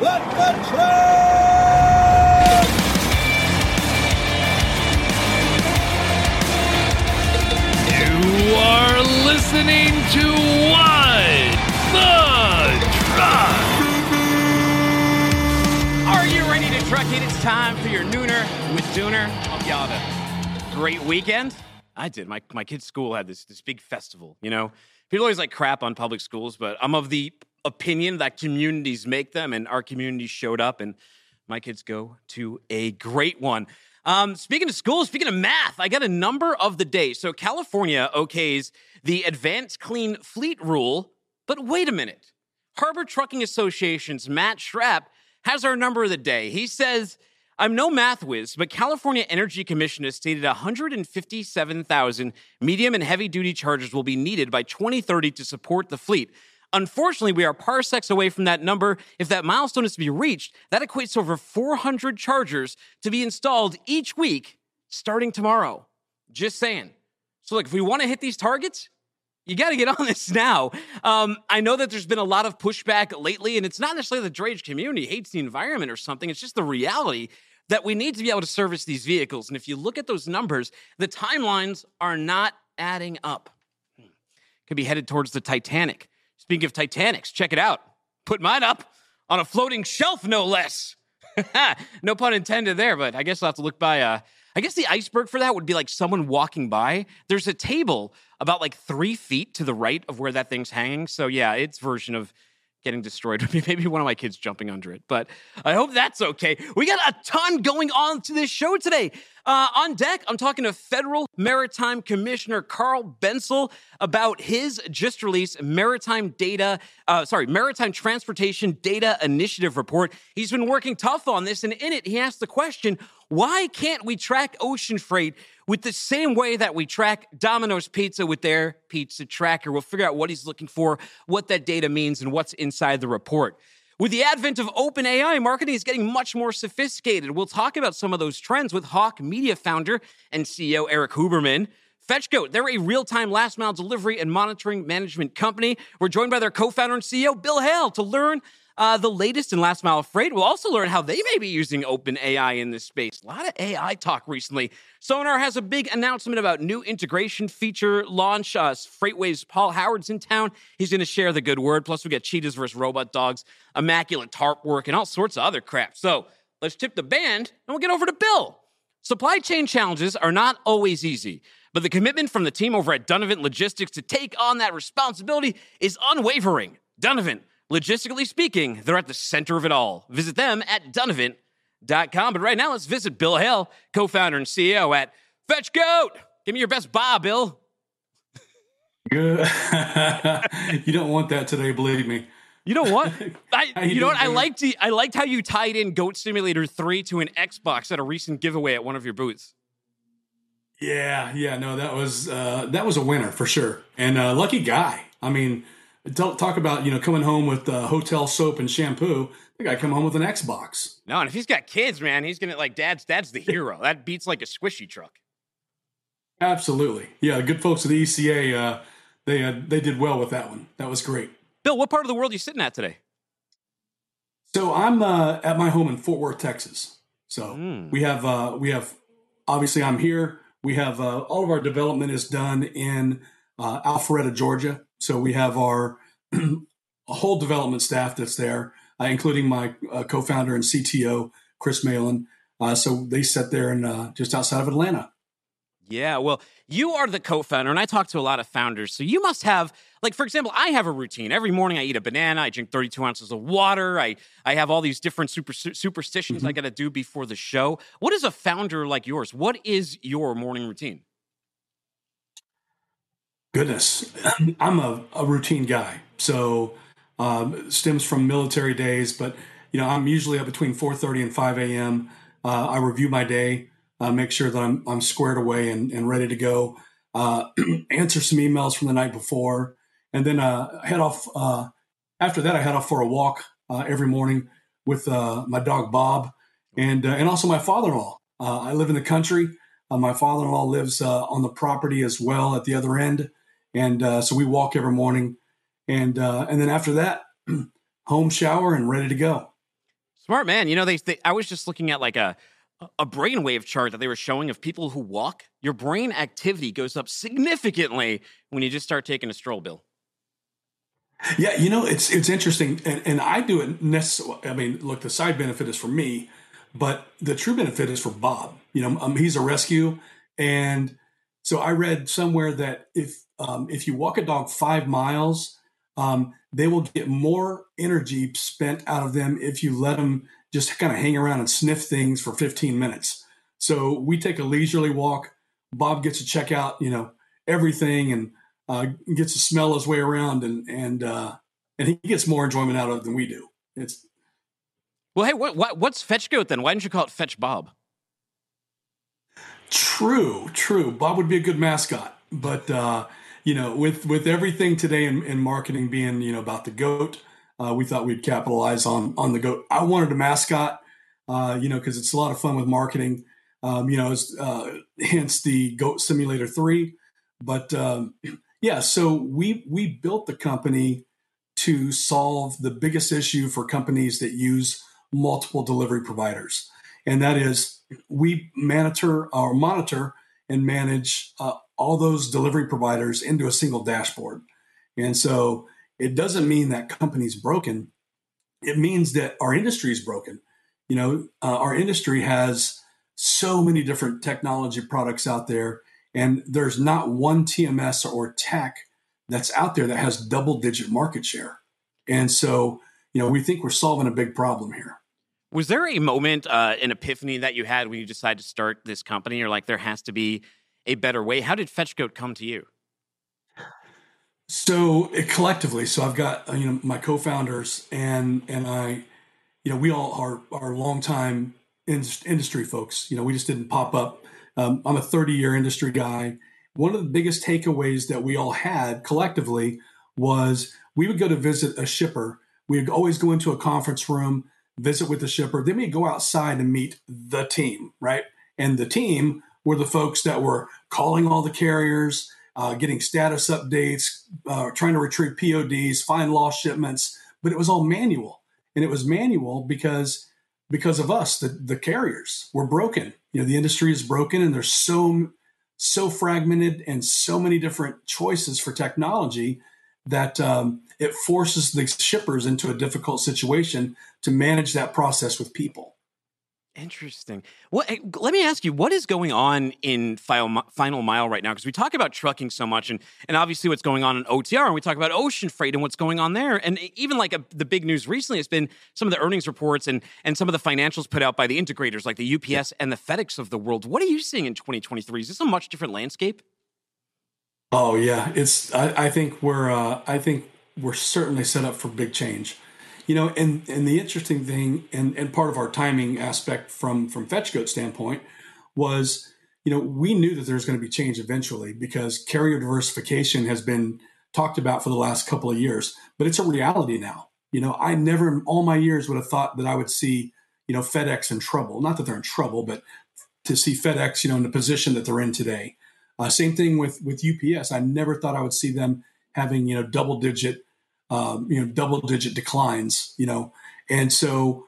Let the train! You are listening to What the Truck. Are you ready to truck it? It's time for your nooner with Dooner. Hope y'all had a great weekend. I did. My my kid's school had this this big festival. You know, people always like crap on public schools, but I'm of the opinion that communities make them, and our community showed up, and my kids go to a great one. Um, speaking of schools, speaking of math, I got a number of the day. So California okays the Advanced Clean Fleet Rule, but wait a minute. Harbor Trucking Association's Matt Schrap has our number of the day. He says, I'm no math whiz, but California Energy Commission has stated 157,000 medium and heavy duty chargers will be needed by 2030 to support the fleet. Unfortunately, we are parsecs away from that number. If that milestone is to be reached, that equates to over 400 chargers to be installed each week starting tomorrow. Just saying. So, look, if we want to hit these targets, you got to get on this now. Um, I know that there's been a lot of pushback lately, and it's not necessarily the drayage community hates the environment or something. It's just the reality that we need to be able to service these vehicles. And if you look at those numbers, the timelines are not adding up. Could be headed towards the Titanic. Speaking of Titanics, check it out. Put mine up on a floating shelf, no less. no pun intended there, but I guess I'll have to look by. Uh, I guess the iceberg for that would be like someone walking by. There's a table about like three feet to the right of where that thing's hanging. So yeah, its version of getting destroyed would be maybe one of my kids jumping under it. But I hope that's okay. We got a ton going on to this show today. Uh, on deck, I'm talking to Federal Maritime Commissioner Carl Bentzel about his just released maritime data, uh, sorry, maritime transportation data initiative report. He's been working tough on this, and in it, he asked the question why can't we track ocean freight with the same way that we track Domino's Pizza with their pizza tracker? We'll figure out what he's looking for, what that data means, and what's inside the report. With the advent of OpenAI, marketing is getting much more sophisticated. We'll talk about some of those trends with Hawke Media founder and CEO Erik Huberman. FetchGoat, they're a real time last mile delivery and monitoring management company. We're joined by their co founder and CEO, Bill Hale, to learn uh, the latest in last mile freight. We'll also learn how they may be using OpenAI in this space. A lot of AI talk recently. Sonar has a big announcement about new integration feature launch. Uh, FreightWaves Paul Howard's in town. He's going to share the good word. Plus, we got cheetahs versus robot dogs, immaculate tarp work, and all sorts of other crap. So let's tip the band and we'll get over to Bill. Supply chain challenges are not always easy, but the commitment from the team over at Dunovant Logistics to take on that responsibility is unwavering. Dunovant, logistically speaking, they're at the center of it all. Visit them at Dunovant.com. But right now, let's visit Bill Hale, co founder and CEO at FetchGoat. Give me your best bob, Bill. Good. you don't want that today, believe me. You know what? I you, you know what? I liked the, I liked how you tied in Goat Simulator 3 to an Xbox at a recent giveaway at one of your booths. Yeah, yeah, no, that was uh, that was a winner for sure, and uh, lucky guy. I mean, don't talk about you know coming home with uh, hotel soap and shampoo. The guy come home with an Xbox. No, and if he's got kids, man, he's gonna like dad's dad's the hero. that beats like a squishy truck. Absolutely, yeah. The good folks at the ECA, uh, they uh, they did well with that one. That was great. Bill, what part of the world are you sitting at today? So I'm uh, at my home in Fort Worth, Texas. So Mm. we have uh, we have obviously I'm here. We have uh, all of our development is done in uh, Alpharetta, Georgia. So we have our whole development staff that's there, uh, including my uh, co-founder and CTO Chris Malin. Uh, so they sit there in uh, just outside of Atlanta. Yeah, well, you are the co-founder, and I talk to a lot of founders. So you must have, like, for example, I have a routine. Every morning, I eat a banana. I drink 32 ounces of water. I I have all these different super, superstitions I got to do before the show. What is a founder like yours? What is your morning routine? Goodness, I'm a, a routine guy. So um, stems from military days, but you know I'm usually up between 4:30 and 5 a.m. Uh, I review my day, uh, make sure that I'm I'm squared away and, and ready to go. Uh, answer some emails from the night before, and then uh, head off. Uh, after that, I head off for a walk uh, every morning with uh, my dog Bob, and and also my father-in-law. I live in the country. My father-in-law lives on the property as well at the other end, and uh, so we walk every morning, and uh, and then after that, home shower and ready to go. Smart man. You know, they, they I was just looking at like a a brainwave chart that they were showing of people who walk. Your brain activity goes up significantly when you just start taking a stroll, Bill. Yeah, you know, it's it's interesting, and, and I do it necessarily. I mean, look, the side benefit is for me, but the true benefit is for Bob. You know, um, he's a rescue, and so I read somewhere that if um, if you walk a dog five miles, um, they will get more energy spent out of them if you let them just kind of hang around and sniff things for 15 minutes. So we take a leisurely walk. Bob gets to check out, you know, everything and uh, gets to smell his way around, and and uh, and he gets more enjoyment out of it than we do. It's well, hey, what, what what's FetchGoat then? Why didn't you call it Fetch Bob? True, true. Bob would be a good mascot, but uh, you know, with with everything today in, in marketing being you know about the goat, uh, we thought we'd capitalize on on the goat. I wanted a mascot, uh, you know, because it's a lot of fun with marketing. Um, you know, uh, hence the Goat Simulator Three. But um, yeah, so we we built the company to solve the biggest issue for companies that use multiple delivery providers, and that is we monitor or monitor and manage uh, all those delivery providers into a single dashboard. And so it doesn't mean that company's broken. It means that our industry is broken. You know, uh, our industry has so many different technology products out there, and there's not one TMS or tech that's out there that has double digit market share. And so, you know, we think we're solving a big problem here. Was there a moment, uh, an epiphany that you had when you decided to start this company, or like there has to be a better way? How did FetchGoat come to you? So it, collectively, so I've got uh, you know my co-founders and and I, you know, we all are are longtime in, industry folks. You know, we just didn't pop up. Um, I'm a 30 year industry guy. One of the biggest takeaways that we all had collectively was we would go to visit a shipper. We'd always go into a conference room, visit with the shipper. Then we'd go outside and meet the team, right? And the team were the folks that were calling all the carriers uh, getting status updates, uh, trying to retrieve PODs, find lost shipments, but it was all manual. And it was manual because because of us, the, the carriers were broken. You know, the industry is broken and there's so so fragmented and so many different choices for technology that um, it forces the shippers into a difficult situation to manage that process with people. Interesting. What? Let me ask you, what is going on in final, final mile right now? Because we talk about trucking so much, and and obviously what's going on in OTR, and we talk about ocean freight and what's going on there, and even like a, the big news recently has been some of the earnings reports and and some of the financials put out by the integrators like the UPS yeah. and the FedEx of the world. What are you seeing in 2023? Is this a much different landscape? Oh yeah, it's. I, I think we're. Uh, I think we're certainly set up for big change. You know, and and the interesting thing, and and part of our timing aspect from from FetchGoat standpoint was, you know, we knew that there's going to be change eventually because carrier diversification has been talked about for the last couple of years, but it's a reality now. You know, I never in all my years would have thought that I would see, you know, FedEx in trouble. Not that they're in trouble, but to see FedEx, you know, in the position that they're in today. Uh, same thing with with UPS. I never thought I would see them having you know double digit um, you know, double digit declines, you know. And so,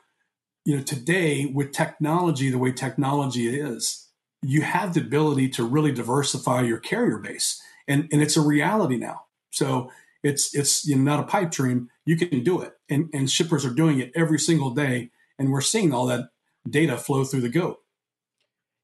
you know, today with technology, the way technology is, you have the ability to really diversify your carrier base. And, and it's a reality now. So it's it's you know, not a pipe dream. You can do it. And, and shippers are doing it every single day. And we're seeing all that data flow through the goat.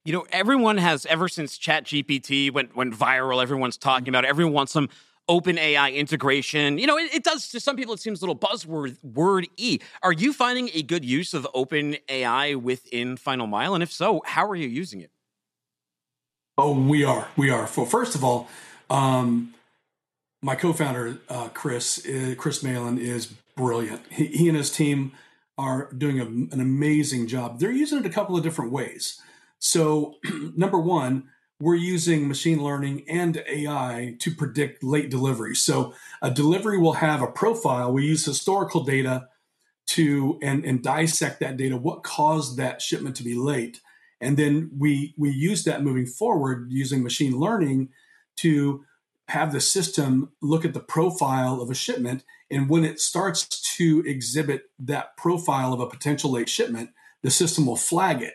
You know, everyone has ever since Chat GPT went went viral, everyone's talking about it. Everyone wants some OpenAI integration. You know, it, it, does to some people it seems a little buzzword word e. Are you finding a good use of open AI within Final Mile? And if so, how are you using it? Oh, we are. We are. Well, first of all, um, my co-founder uh, Chris uh, Chris Malin is brilliant. He, he and his team are doing a, an amazing job. They're using it a couple of different ways. So, number one, we're using machine learning and AI to predict late delivery. So a delivery will have a profile. We use historical data to and, and dissect that data. What caused that shipment to be late? And then we we use that moving forward using machine learning to have the system look at the profile of a shipment. And when it starts to exhibit that profile of a potential late shipment, the system will flag it.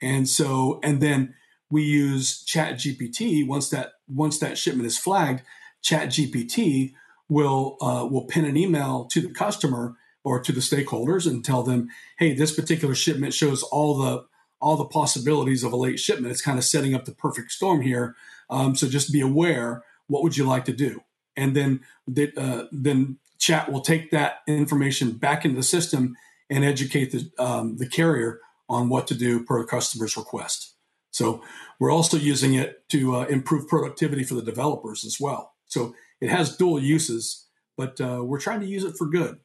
And so, and then we use Chat GPT. Once that once that shipment is flagged, Chat GPT will uh, will pin an email to the customer or to the stakeholders and tell them, "Hey, this particular shipment shows all the all the possibilities of a late shipment. It's kind of setting up the perfect storm here. Um, so just be aware. What would you like to do?" And then they, uh, then Chat will take that information back into the system and educate the um, the carrier on what to do per customer's request. So we're also using it to uh, improve productivity for the developers as well. So it has dual uses, but uh, we're trying to use it for good.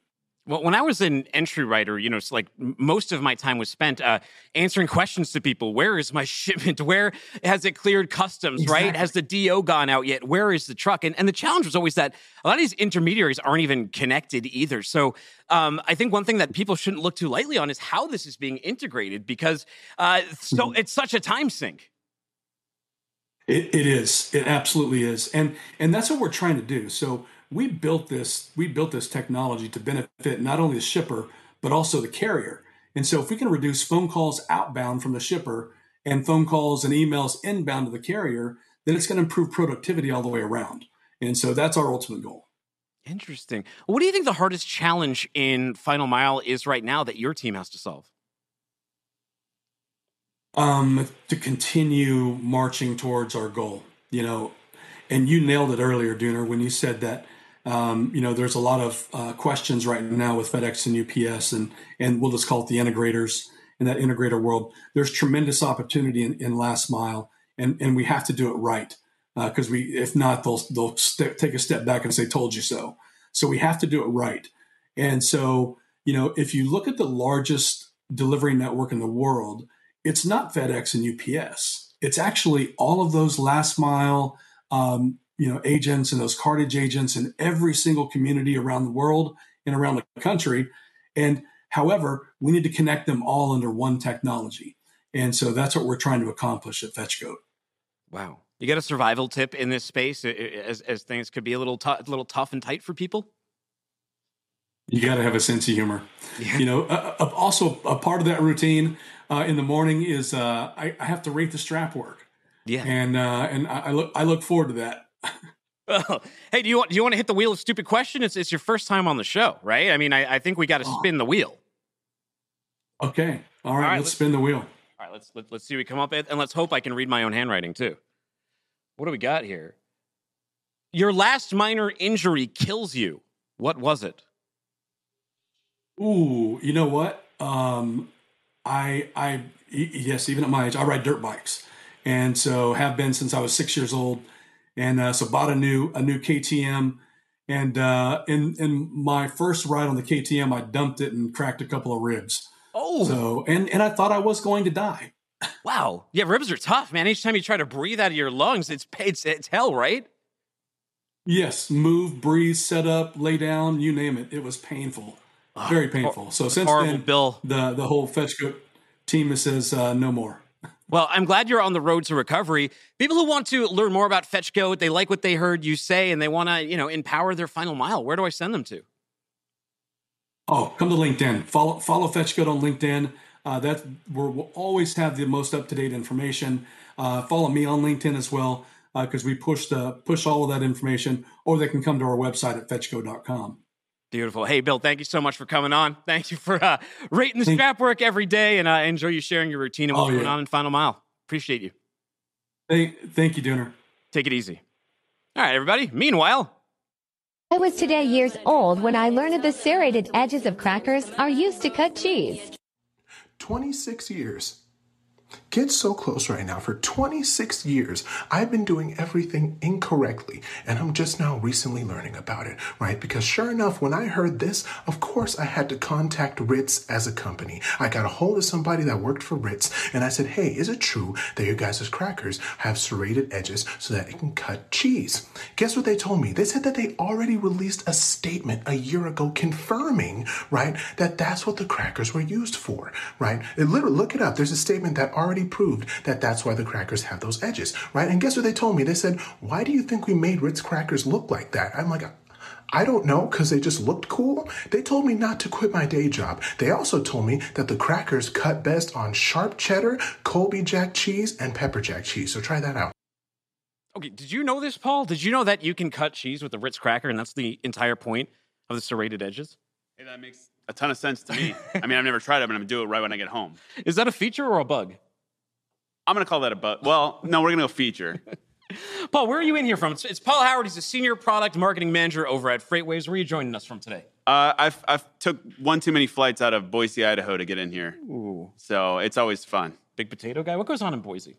Well, when I was an entry writer, you know, it's like most of my time was spent uh, answering questions to people. Where is my shipment? Where has it cleared customs? Exactly. Right? Has the DO gone out yet? Where is the truck? And, and the challenge was always that a lot of these intermediaries aren't even connected either. So um, I think one thing that people shouldn't look too lightly on is how this is being integrated because uh, so mm-hmm. it's such a time sink. It, it is. It absolutely is, and and that's what we're trying to do. So we built this we built this technology to benefit not only the shipper but also the carrier. And so if we can reduce phone calls outbound from the shipper and phone calls and emails inbound to the carrier, then it's going to improve productivity all the way around. And so that's our ultimate goal. Interesting. What do you think the hardest challenge in Final Mile is right now that your team has to solve? Um, to continue marching towards our goal, you know, and you nailed it earlier, Dooner, when you said that um, you know, there's a lot of uh, questions right now with FedEx and UPS, and and we'll just call it the integrators in that integrator world. There's tremendous opportunity in, in last mile, and and we have to do it right because uh, we, if not, they'll they'll st- take a step back and say, "Told you so." So we have to do it right. And so, you know, if you look at the largest delivery network in the world, it's not FedEx and UPS. It's actually all of those last mile um, you know agents and those cartage agents in every single community around the world and around the country. And however we need to connect them all under one technology. And so that's what we're trying to accomplish at fetchgoat wow. You got a survival tip in this space as, as things could be a little, t- little tough and tight for people? You got to have a sense of humor. Yeah. you know uh, uh, also a part of that routine uh, in the morning is uh, I, I, have to rate the strap work. Yeah. And uh, and I look i look forward to that well, hey, do you want do you want to hit the wheel of stupid question? It's it's your first time on the show, right? I mean, I, I think we got to oh. spin the wheel. Okay, all right, All right let's, let's, spin the wheel. All right, let's let, us let us see what we come up with, and let's hope I can read my own handwriting too. What do we got here? Your last minor injury kills you. What was it? Ooh, you know what? Um, I I yes, even at my age, I ride dirt bikes, and so have been since I was six years old and uh, so bought a new a new KTM. And uh, in in my first ride on the KTM, I dumped it and cracked a couple of ribs. Oh, so and and I thought I was going to die. Wow, yeah, ribs are tough, man. Each time you try to breathe out of your lungs, it's it's, it's hell, right? Yes, move, breathe, set up, lay down, you name it. It was painful, oh, very painful. So since then, Bill. the the whole fetch team says uh, no more. Well, I'm glad you're on the road to recovery. People who want to learn more about FetchGoat, they like what they heard you say, and they want to, you know, empower their final mile. Where do I send them to? Oh, come to LinkedIn. Follow follow FetchGoat on LinkedIn. Uh, that we'll always have the most up to date information. Uh, follow me on LinkedIn as well because uh, we push the push all of that information, or they can come to our website at fetchgoat.com. Beautiful. Hey, Bill, thank you so much for coming on. Thank you for uh, rating the strap work every day, and I uh, enjoy you sharing your routine and what's oh, yeah. going on in Final Mile. Appreciate you. Thank, thank you, Dooner. Take it easy. All right, everybody. Meanwhile, I was today years old when I learned that the serrated edges of crackers are used to cut cheese. 26 years. Get so close right now. For 26 years, I've been doing everything incorrectly, and I'm just now recently learning about it, right? Because sure enough, when I heard this, of course I had to contact Ritz as a company. I got a hold of somebody that worked for Ritz, and I said, hey, is it true that your guys' crackers have serrated edges so that it can cut cheese? Guess what they told me? They said that they already released a statement a year ago confirming, right, that that's what the crackers were used for, right? It literally, look it up. There's a statement that already already proved that that's why the crackers have those edges, right? And guess what they told me? They said, why do you think we made Ritz crackers look like that? I'm like, I don't know because they just looked cool. They told me not to quit my day job. They also told me that the crackers cut best on sharp cheddar, Colby Jack cheese, and pepper jack cheese. So try that out. Okay, did you know this, Paul? Did you know that you can cut cheese with a Ritz cracker, and that's the entire point of the serrated edges? Hey, that makes a ton of sense to me. I mean, I've never tried it, but I'm gonna do it right when I get home. Is that a feature or a bug? I'm gonna call that a bug. Well, no, we're gonna go feature. Paul, where are you in here from? It's, it's Paul Howard. He's a senior product marketing manager over at FreightWaves. Where are you joining us from today? Uh, I've I've took one too many flights out of Boise, Idaho, to get in here, Ooh, so it's always fun. big potato guy. What goes on in Boise?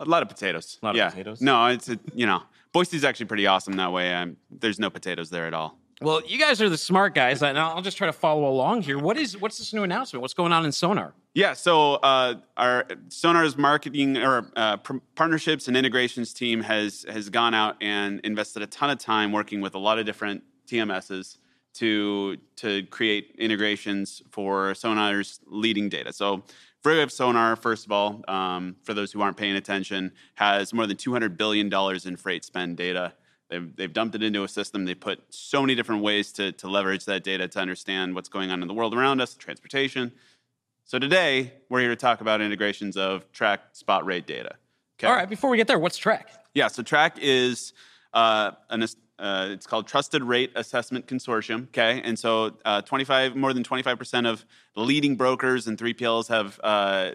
A lot of potatoes. A lot of yeah. potatoes? No, it's a, you know Boise's actually pretty awesome that way. Um, there's no potatoes there at all. Well, you guys are the smart guys, and I'll just try to follow along here. What is what's this new announcement? What's going on in Sonar? Yeah, so uh, our Sonar's marketing or uh, pr- partnerships and integrations team has has gone out and invested a ton of time working with a lot of different TMSs to to create integrations for Sonar's leading data. So FreightWave Sonar, first of all, um, for those who aren't paying attention, has more than 200 billion dollars in freight spend data. They've, they've dumped it into a system. They put so many different ways to, to leverage that data to understand what's going on in the world around us, transportation. So today, we're here to talk about integrations of TRAC spot rate data. Okay. All right, before we get there, what's TRAC? Yeah, so TRAC is uh, an uh, it's called Trusted Rate Assessment Consortium. Okay, and so uh, 25 more than 25 percent of leading brokers and 3PLs have uh,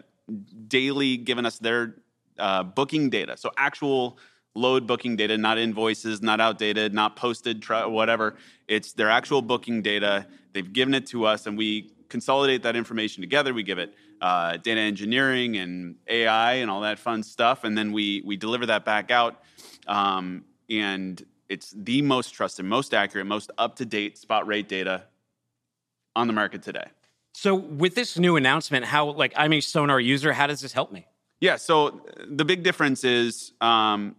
daily given us their uh, booking data. So actual load booking data, not invoices, not outdated, not posted, whatever. It's their actual booking data. They've given it to us, and we consolidate that information together. We give it uh, data engineering and AI and all that fun stuff, and then we we deliver that back out. Um, and it's the most trusted, most accurate, most up to date spot rate data on the market today. So with this new announcement, how like I'm a Sonar user, how does this help me? Yeah. So the big difference is um,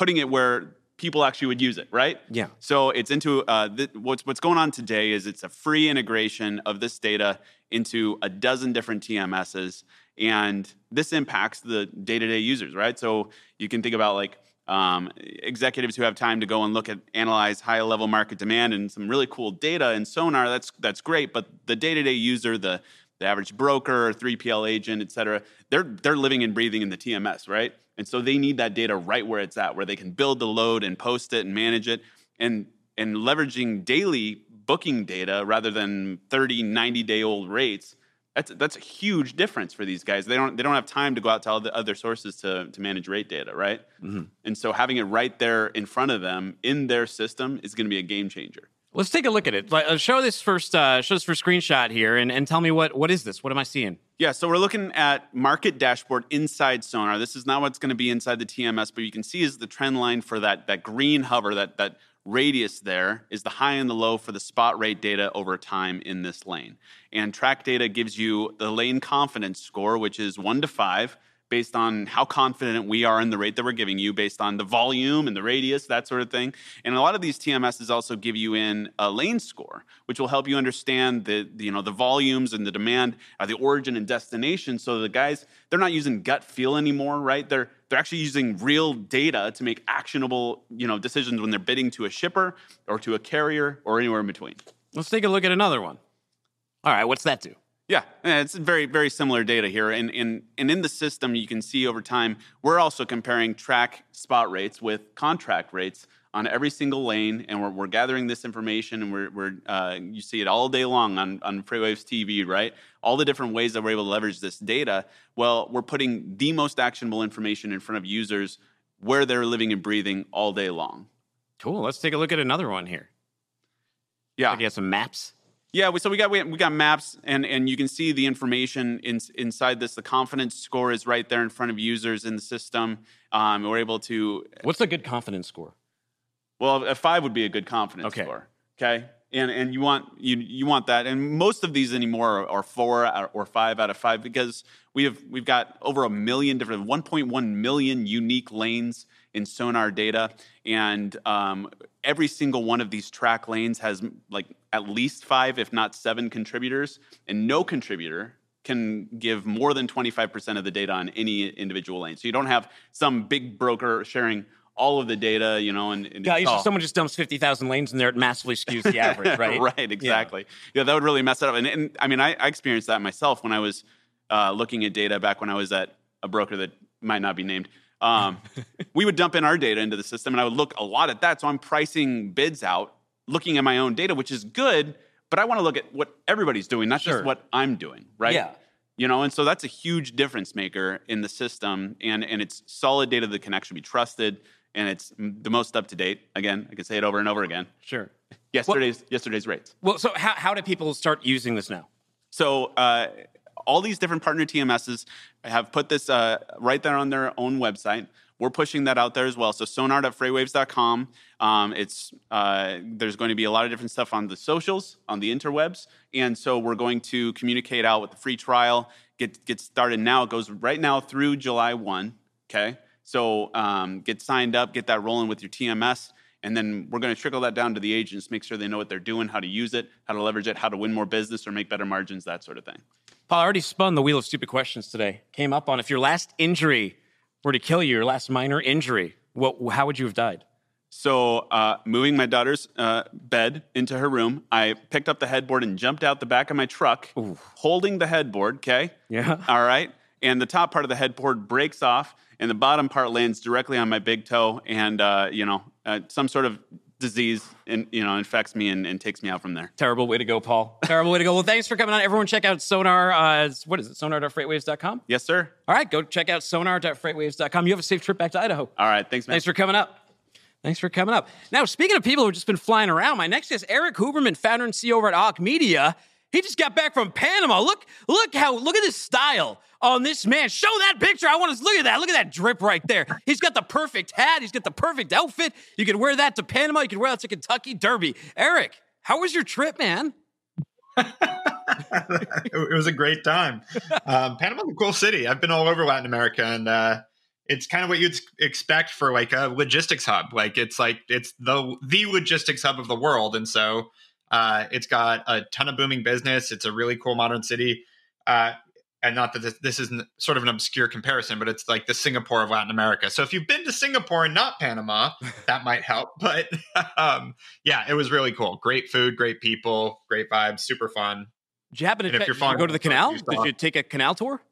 putting it where people actually would use it, right? Yeah. So it's into uh, th- what's what's going on today is it's a free integration of this data into a dozen different TMSs, and this impacts the day-to-day users, right? So you can think about like um, executives who have time to go and look at analyze high-level market demand and some really cool data in Sonar. That's that's great, but the day-to-day user, the the average broker, 3PL agent, et cetera, they're they're living and breathing in the TMS, right? And so they need that data right where it's at, where they can build the load and post it and manage it. And and leveraging daily booking data rather than 30, 90 day old rates, that's that's a huge difference for these guys. They don't they don't have time to go out to all the other sources to, to manage rate data, right? Mm-hmm. And so having it right there in front of them in their system is going to be a game changer. Let's take a look at it. Uh, Show this first. Uh, show this first screenshot here, and, and tell me what what is this? What am I seeing? Yeah, so we're looking at market dashboard inside Sonar. This is not what's going to be inside the TMS, but you can see is the trend line for that that green hover, that that radius there is the high and the low for the spot rate data over time in this lane. And TRAC data gives you the lane confidence score, which is one to five, based on how confident we are in the rate that we're giving you, based on the volume and the radius, that sort of thing. And a lot of these TMSs also give you in a lane score, which will help you understand the, you know the volumes and the demand, uh, the origin and destination. So the guys they're not using gut feel anymore, right? They're they're actually using real data to make actionable you know decisions when they're bidding to a shipper or to a carrier or anywhere in between. Let's take a look at another one. All right, what's that do? Yeah, it's very, very similar data here. And, and, and in the system, you can see over time, we're also comparing TRAC spot rates with contract rates on every single lane. And we're, we're gathering this information, and we're, we're uh, you see it all day long on, on FreightWaves TV, right? All the different ways that we're able to leverage this data. Well, we're putting the most actionable information in front of users where they're living and breathing all day long. Cool. Let's take a look at another one here. Yeah. I guess some maps. Yeah, we, so we got we, we got maps, and and you can see the information in, inside this. The confidence score is right there in front of users in the system. Um, we're able to What's a good confidence score? well, a five would be a good confidence Okay. score. Okay, and and you want you you want that, and most of these anymore are, are four or five out of five because we have we've got over a million different 1.1 million unique lanes in sonar data, and um, every single one of these TRAC lanes has like at least five, if not seven contributors, and no contributor can give more than 25% of the data on any individual lane. So you don't have some big broker sharing all of the data, you know, and, and Yeah, usually someone just dumps 50,000 lanes in there, it massively skews the average, right? right, exactly. Yeah. that would really mess it up. And, and I mean, I, I experienced that myself when I was uh, looking at data back when I was at a broker that might not be named. Um, we would dump in our data into the system, and I would look a lot at that. So I'm pricing bids out, looking at my own data, which is good, but I want to look at what everybody's doing, not Sure. just what I'm doing, right? Yeah. You know, and so that's a huge difference maker in the system, and and it's solid data that can actually be trusted, and it's the most up to date. Again, I can say it over and over again. Sure. Yesterday's yesterday's rates. Well, so how, how do people start using this now? So uh, all these different partner TMSs have put this uh, right there on their own website. We're pushing that out there as well. So sonar.freightwaves.com. Um, it's uh, there's going to be a lot of different stuff on the socials, on the interwebs, and so we're going to communicate out with the free trial. Get get started now. It goes right now through July one. Okay, so um, get signed up, get that rolling with your TMS. And then we're going to trickle that down to the agents, make sure they know what they're doing, how to use it, how to leverage it, how to win more business or make better margins, that sort of thing. Paul, I already spun the wheel of stupid questions today. Came up on if your last injury were to kill you, your last minor injury, what, how would you have died? So, uh, moving my daughter's uh, bed into her room, I picked up the headboard and jumped out the back of my truck, holding the headboard. Okay. Yeah. All right. And the top part of the headboard breaks off, and the bottom part lands directly on my big toe, and uh, you know, uh, some sort of disease, and you know, infects me and, and takes me out from there. Terrible way to go, Paul. Terrible way to go. Well, thanks for coming on. Everyone, check out Sonar. Uh, what is it? Sonar.freightwaves.com. Yes, sir. All right, go check out sonar.freightwaves.com. You have a safe trip back to Idaho. All right. Thanks, man. Thanks for coming up. Thanks for coming up. Now, speaking of people who've just been flying around, my next guest, Erik Huberman, founder and CEO over at Hawke Media. He just got back from Panama. Look, look how, look at this style on this man. Show that picture. I want to look at that. Look at that drip right there. He's got the perfect hat. He's got the perfect outfit. You could wear that to Panama. You could wear that to Kentucky Derby. Erik, how was your trip, man? it was a great time. Um, Panama's a cool city. I've been all over Latin America, and uh, it's kind of what you'd expect for like a logistics hub. Like it's like it's the the logistics hub of the world, and so uh, it's got a ton of booming business. It's a really cool modern city. Uh, and not that this, this is sort of an obscure comparison, but it's like the Singapore of Latin America. So if you've been to Singapore and not Panama, that might help. But um, yeah, it was really cool. Great food, great people, great vibes, super fun. Did you happen to, if you're did you go to the canal? you Did you take a canal tour?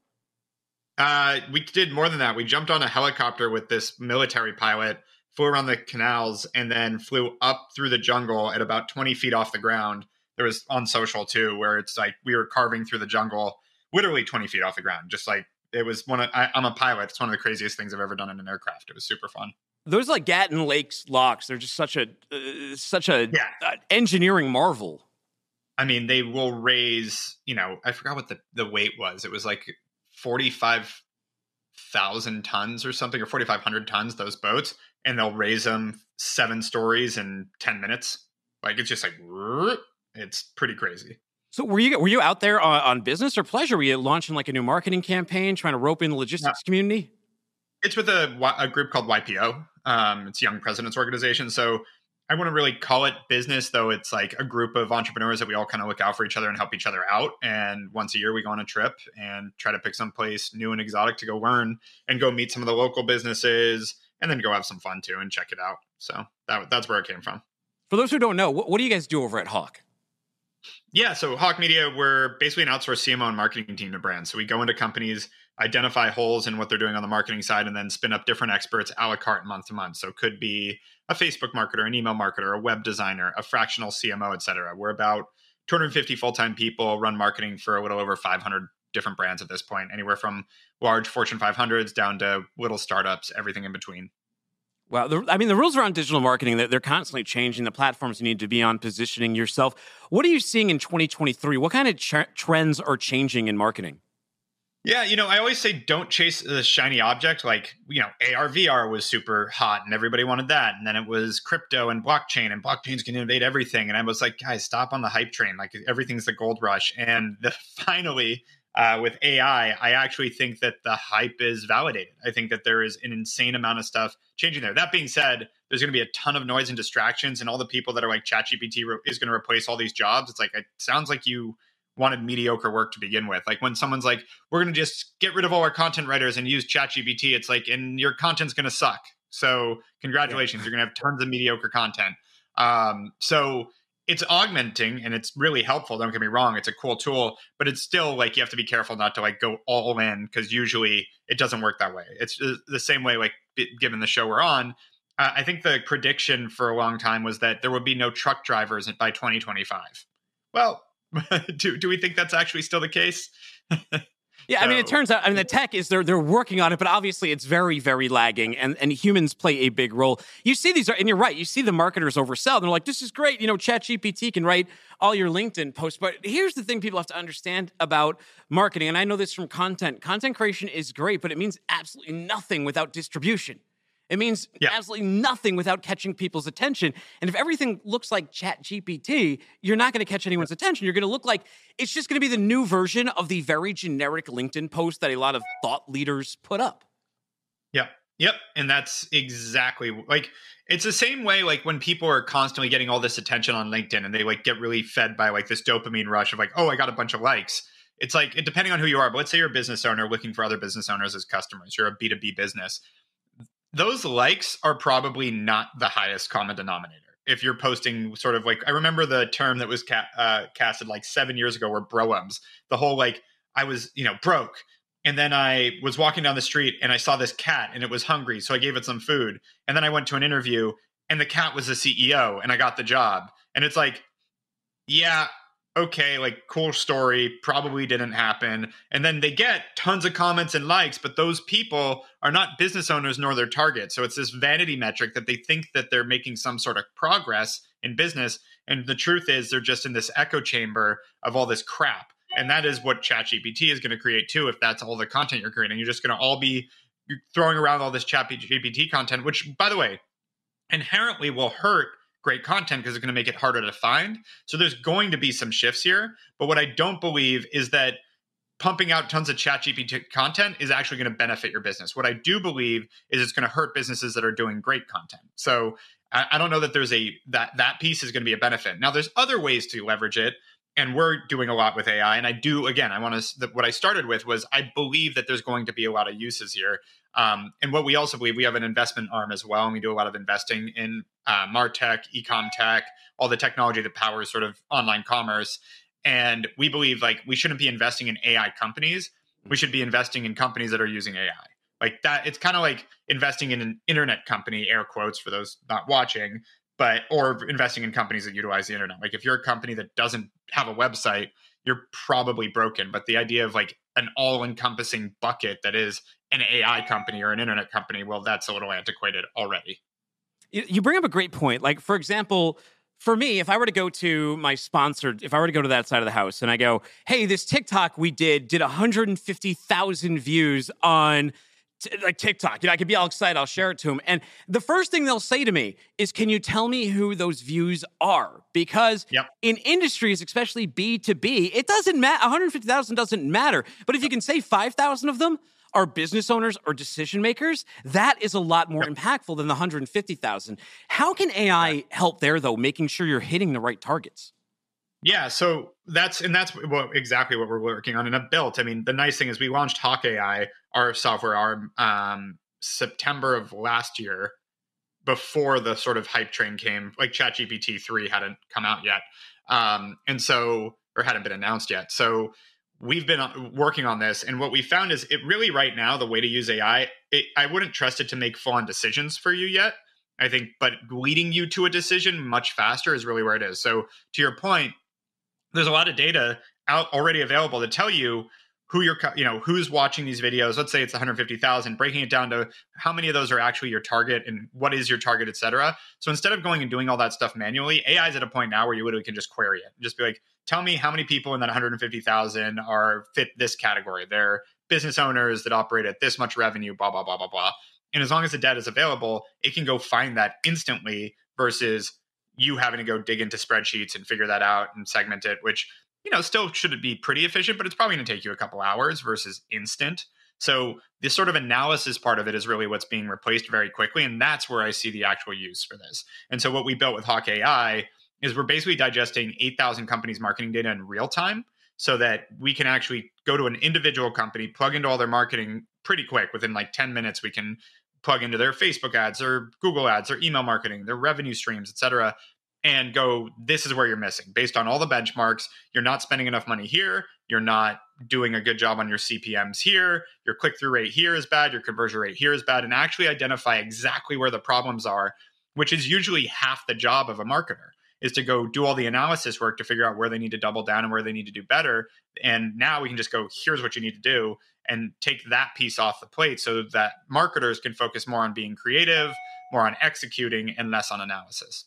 Uh, we did more than that. We jumped on a helicopter with this military pilot, flew around the canals, and then flew up through the jungle at about 20 feet off the ground. There was on social too, where it's like we were carving through the jungle, literally 20 feet off the ground. Just like it was one of, I, I'm a pilot. It's one of the craziest things I've ever done in an aircraft. It was super fun. Those like Gatun Lakes locks, they're just such a uh, such a Yeah. uh, engineering marvel. I mean, they will raise, you know, I forgot what the, the weight was. It was like 45,000 tons or something, or 4,500 tons, those boats, and they'll raise them seven stories in 10 minutes. Like, it's just like, it's pretty crazy. So were you were you out there on, on business or pleasure? Were you launching like a new marketing campaign, trying to rope in the logistics community? It's with a, a group called YPO. Um, it's Young Presidents Organization. So I wouldn't really call it business, though. It's like a group of entrepreneurs that we all kind of look out for each other and help each other out. And once a year, we go on a trip and try to pick some place new and exotic to go learn and go meet some of the local businesses and then go have some fun too and check it out. So that, that's where it came from. For those who don't know, what, what do you guys do over at Hawke? Yeah, so Hawke Media, we're basically an outsourced CMO and marketing team to brands. So we go into companies, identify holes in what they're doing on the marketing side, and then spin up different experts a la carte month to month. So it could be a Facebook marketer, an email marketer, a web designer, a fractional CMO, et cetera. We're about 250 full time people, run marketing for a little over 500 different brands at this point, anywhere from large Fortune 500s down to little startups, everything in between. Well, the, I mean, the rules around digital marketing, they're, they're constantly changing. The platforms you need to be on, positioning yourself. What are you seeing in 2023? What kind of ch- trends are changing in marketing? Yeah, you know, I always say don't chase the shiny object. Like, you know, AR, VR was super hot and everybody wanted that. And then it was crypto and blockchain, and blockchain's going to innovate everything. And I was like, guys, stop on the hype train. Like, everything's the gold rush. And the, finally, uh, with AI, I actually think that the hype is validated. I think that there is an insane amount of stuff changing there. That being said, there's going to be a ton of noise and distractions, and all the people that are like ChatGPT re- is going to replace all these jobs. It's like, it sounds like you wanted mediocre work to begin with. Like when someone's like, we're going to just get rid of all our content writers and use ChatGPT, it's like, and your content's going to suck. So congratulations, yeah. you're going to have tons of mediocre content. Um, so it's augmenting and it's really helpful. Don't get me wrong; it's a cool tool, but it's still like you have to be careful not to like go all in because usually it doesn't work that way. It's the same way, like given the show we're on. Uh, I think the prediction for a long time was that there would be no truck drivers by 2025. Well, do do we think that's actually still the case? Yeah, so, I mean, it turns out, I mean, the tech is they're they're working on it, but obviously it's very, very lagging, and and humans play a big role. You see these, and you're right. You see the marketers oversell. They're like, "This is great." You know, ChatGPT can write all your LinkedIn posts. But here's the thing: people have to understand about marketing, and I know this from content. Content creation is great, but it means absolutely nothing without distribution. It means yeah. absolutely nothing without catching people's attention. And if everything looks like Chat GPT, you're not going to catch anyone's attention. You're going to look like it's just going to be the new version of the very generic LinkedIn post that a lot of thought leaders put up. Yep. Yep. And that's exactly like it's the same way like when people are constantly getting all this attention on LinkedIn and they like get really fed by like this dopamine rush of like, oh, I got a bunch of likes. It's like depending on who you are, but let's say you're a business owner looking for other business owners as customers. You're a B2B business those likes are probably not the highest common denominator. If you're posting sort of like, I remember the term that was ca- uh, casted like seven years ago were broems. The whole like, I was, you know, broke. And then I was walking down the street and I saw this cat and it was hungry. So I gave it some food. And then I went to an interview and the cat was the CEO and I got the job. And it's like, yeah, okay, like cool story, probably didn't happen. And then they get tons of comments and likes, but those people are not business owners nor their target. So it's this vanity metric that they think that they're making some sort of progress in business. And the truth is, they're just in this echo chamber of all this crap. And that is what ChatGPT is going to create too, if that's all the content you're creating. You're just going to all be throwing around all this ChatGPT content, which, by the way, inherently will hurt great content because it's going to make it harder to find. So there's going to be some shifts here. But what I don't believe is that pumping out tons of chat GPT content is actually going to benefit your business. What I do believe is it's going to hurt businesses that are doing great content. So I, I don't know that there's a that that piece is going to be a benefit. Now there's other ways to leverage it and we're doing a lot with AI. And I do again, I want to. What I started with was I believe that there's going to be a lot of uses here. Um, and what we also believe, we have an investment arm as well, and we do a lot of investing in uh, Martech, Ecom Tech, all the technology that powers sort of online commerce. And we believe like we shouldn't be investing in AI companies. We should be investing in companies that are using AI. Like that, it's kind of like investing in an internet company, air quotes for those not watching, but or investing in companies that utilize the internet. Like if you're a company that doesn't have a website, you're probably broken. But the idea of like an all-encompassing bucket that is an AI company or an internet company, well, that's a little antiquated already. You bring up a great point. Like, for example, for me, if I were to go to my sponsored, if I were to go to that side of the house and I go, hey, this TikTok we did did 150,000 views on t- like TikTok. You know, I could be all excited. I'll share it to them. And the first thing they'll say to me is, "Can you tell me who those views are?" Because yep. in industries, especially B two B, it doesn't matter. One hundred fifty thousand doesn't matter. But if you can say five thousand of them are business owners or decision makers, that is a lot more yep. impactful than the 150,000. How can AI help there though, making sure you're hitting the right targets? Yeah, so that's and that's what exactly what we're working on and have built. I mean, the nice thing is we launched Hawke AI, our software arm, um, September of last year, before the sort of hype train came. Like ChatGPT three hadn't come out yet, um, and so or hadn't been announced yet. So we've been working on this, and what we found is it really right now the way to use AI. It, I wouldn't trust it to make full on decisions for you yet. I think, but leading you to a decision much faster is really where it is. So to your point there's a lot of data out already available to tell you who you're you know who's watching these videos. Let's say it's 150000 breaking it down to how many of those are actually your target and what is your target etc so instead of going and doing all that stuff manually ai is at a point now where you literally can just query it. Just be like tell me how many people in that 150000 are fit this category. They're business owners that operate at this much revenue blah blah blah blah blah. And as long as the data is available it can go find that instantly versus you having to go dig into spreadsheets and figure that out and segment it, which you know still should be pretty efficient, but it's probably going to take you a couple hours versus instant. So this sort of analysis part of it is really what's being replaced very quickly, and that's where I see the actual use for this. And so what we built with Hawke AI is we're basically digesting 8,000 companies' marketing data in real time. so that we can actually go to an individual company, plug into all their marketing pretty quick. Within like 10 minutes, we can plug into their Facebook ads, their Google ads, their email marketing, their revenue streams, et cetera, and go, this is where you're missing. Based on all the benchmarks, you're not spending enough money here. You're not doing a good job on your CPMs here. Your click through rate here is bad. Your conversion rate here is bad. And actually identify exactly where the problems are, which is usually half the job of a marketer is to go do all the analysis work to figure out where they need to double down and where they need to do better. And now we can just go, here's what you need to do and take that piece off the plate so that marketers can focus more on being creative, more on executing, and less on analysis.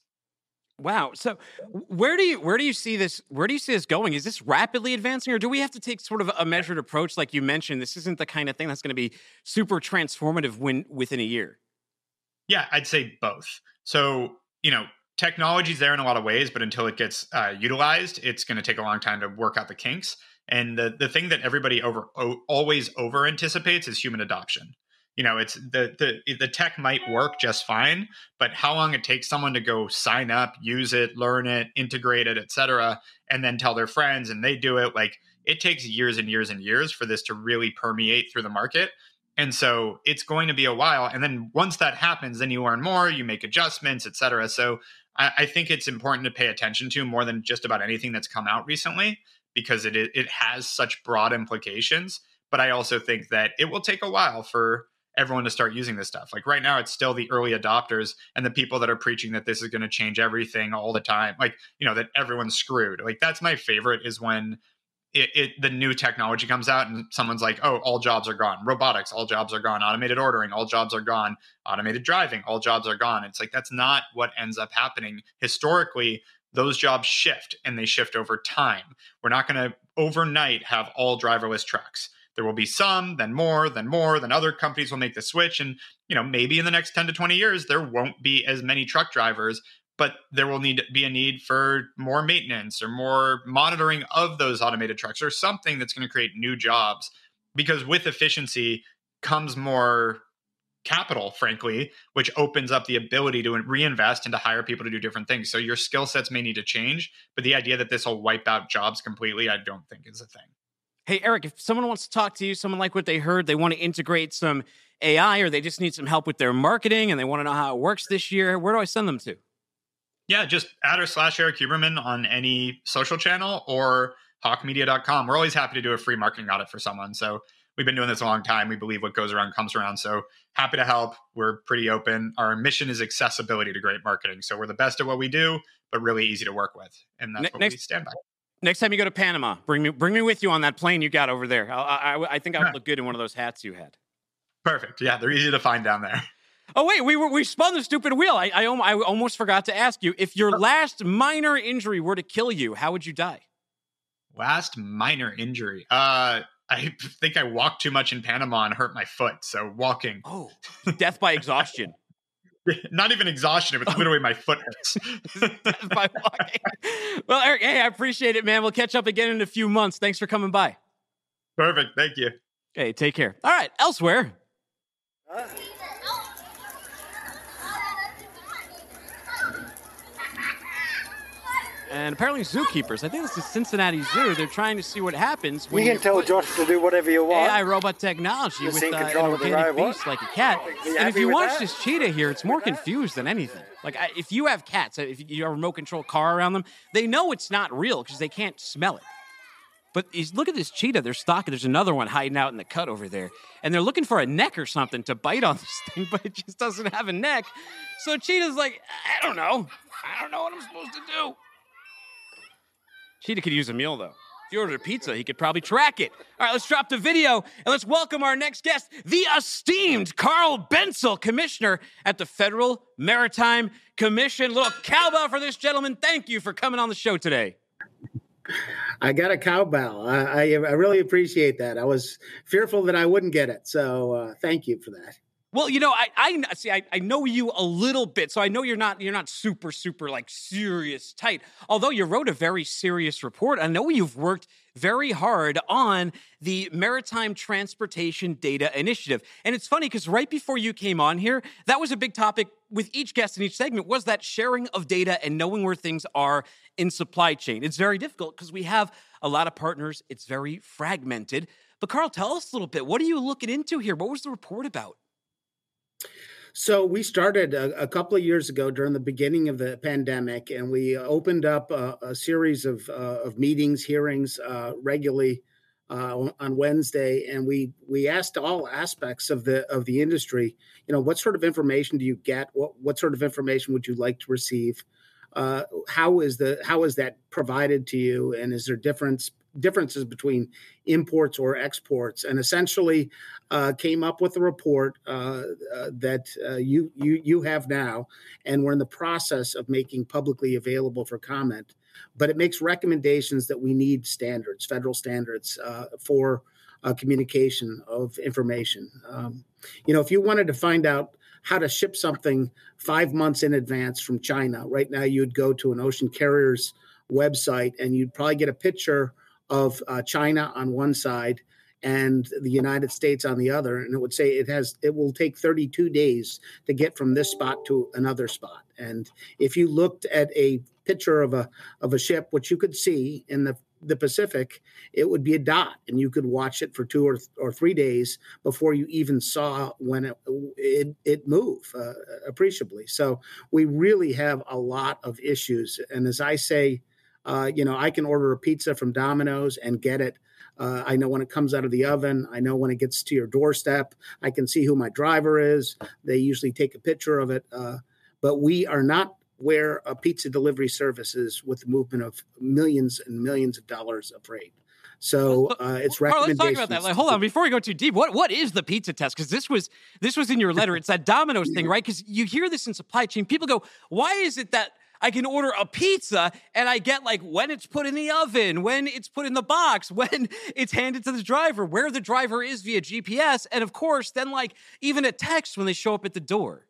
Wow. So where do you where do you see this where do you see this going? Is this rapidly advancing or do we have to take sort of a measured approach like you mentioned? This isn't the kind of thing that's going to be super transformative when within a year. Yeah, I'd say both. So, you know, technology's there in a lot of ways, but until it gets uh, utilized, it's going to take a long time to work out the kinks. And the the thing that everybody over o- always over anticipates is human adoption. You know, it's the the the tech might work just fine, but how long it takes someone to go sign up, use it, learn it, integrate it, etc., and then tell their friends and they do it like it takes years and years and years for this to really permeate through the market. And so it's going to be a while. And then once that happens, then you learn more, you make adjustments, et cetera. So I, I think it's important to pay attention to more than just about anything that's come out recently because it it has such broad implications. But I also think that it will take a while for everyone to start using this stuff. Like right now, it's still the early adopters and the people that are preaching that this is going to change everything all the time. Like, you know, that everyone's screwed. Like, that's my favorite is when it, it, the new technology comes out and someone's like, oh, all jobs are gone. Robotics, all jobs are gone. Automated ordering, all jobs are gone. Automated driving, all jobs are gone. It's like that's not what ends up happening. Historically, those jobs shift and they shift over time. We're not going to overnight have all driverless trucks. There will be some, then more, then more, then other companies will make the switch. And, you know, maybe in the next 10 to 20 years, there won't be as many truck drivers but there will need to be a need for more maintenance or more monitoring of those automated trucks or something that's going to create new jobs. Because with efficiency comes more capital frankly which opens up the ability to reinvest and to hire people to do different things. So your skill sets may need to change but the idea that this will wipe out jobs completely i don't think is a thing. Hey Erik if someone wants to talk to you someone like what they heard they want to integrate some ai or they just need some help with their marketing and they want to know how it works this year where do i send them to yeah, just add or slash Erik Huberman on any social channel or hawkemedia.com. We're always happy to do a free marketing audit for someone. So we've been doing this a long time. We believe what goes around comes around. So happy to help. We're pretty open. Our mission is accessibility to great marketing. So we're the best at what we do, but really easy to work with. And that's ne- what next, we stand by. Next time you go to Panama, bring me bring me with you on that plane you got over there. I, I, I think I would look good in one of those hats you had. Perfect. Yeah, they're easy to find down there. Oh wait, we were we spun the stupid wheel. I, I I almost forgot to ask you if your last minor injury were to kill you, how would you die? Last minor injury. Uh I think I walked too much in Panama and hurt my foot. So walking. Oh, death by exhaustion. Not even exhaustion. It was literally my foot hurts. by walking. Well, Erik, hey, I appreciate it, man. We'll catch up again in a few months. Thanks for coming by. Perfect. Thank you. Hey, take care. All right, elsewhere. Uh. And apparently zookeepers. I think this is Cincinnati Zoo. They're trying to see what happens. When you can tell Josh to do whatever you want. AI robot technology with uh, an organic beast like a cat. And if you watch that? this cheetah here, it's more confused than anything. Like if you have cats, if you have a remote control car around them, they know it's not real because they can't smell it. But look at this cheetah. They're stalking. There's another one hiding out in the cut over there. And they're looking for a neck or something to bite on this thing, but it just doesn't have a neck. So Cheetah's like, I don't know. I don't know what I'm supposed to do. Cheetah could use a meal though. If you ordered pizza, he could probably track it. All right, let's drop the video and let's welcome our next guest, the esteemed Carl Bentzel, Commissioner at the Federal Maritime Commission. Little cowbell for this gentleman. Thank you for coming on the show today. I got a cowbell. I, I, I really appreciate that. I was fearful that I wouldn't get it, so uh, thank you for that. Well, you know, I, I see. I, I know you a little bit, so I know you're not you're not super super like serious tight. Although you wrote a very serious report, I know you've worked very hard on the Maritime Transportation Data Initiative. And it's funny because right before you came on here, that was a big topic with each guest in each segment was that sharing of data and knowing where things are in supply chain. It's very difficult because we have a lot of partners. It's very fragmented. But Carl, tell us a little bit. What are you looking into here? What was the report about? So we started a, a, couple of years ago during the beginning of the pandemic, and we opened up a, a series of, uh, of meetings, hearings uh, regularly uh, on Wednesday, and we we asked all aspects of the of the industry. You know, what sort of information do you get? What what sort of information would you like to receive? Uh, how is the how is that provided to you, and is there difference differences between imports or exports, and essentially uh, came up with a report uh, uh, that uh, you you you have now, and we're in the process of making publicly available for comment. But it makes recommendations that we need standards, federal standards uh, for communication of information. Um, you know, if you wanted to find out how to ship something five months in advance from China, right now you'd go to an ocean carrier's website and you'd probably get a picture of uh, China on one side and the United States on the other, and it would say it has it will take 32 days to get from this spot to another spot. And if you looked at a picture of a of a ship, which you could see in the the Pacific, it would be a dot, and you could watch it for two or, or three days before you even saw when it it, it move uh, appreciably. So we really have a lot of issues, and as I say uh, you know, I can order a pizza from Domino's and get it. Uh, I know when it comes out of the oven. I know when it gets to your doorstep. I can see who my driver is. They usually take a picture of it. Uh, but we are not where a pizza delivery service is with the movement of millions and millions of dollars of freight. So uh, it's recommendations. let's talk about that. Like, hold on, before we go too deep, what what is the pizza test? Because this was this was in your letter. It's that Domino's thing, right? Because you hear this in supply chain. People go, why is it that I can order a pizza and I get like when it's put in the oven, when it's put in the box, when it's handed to the driver, where the driver is via GPS, and of course, then like even a text when they show up at the door.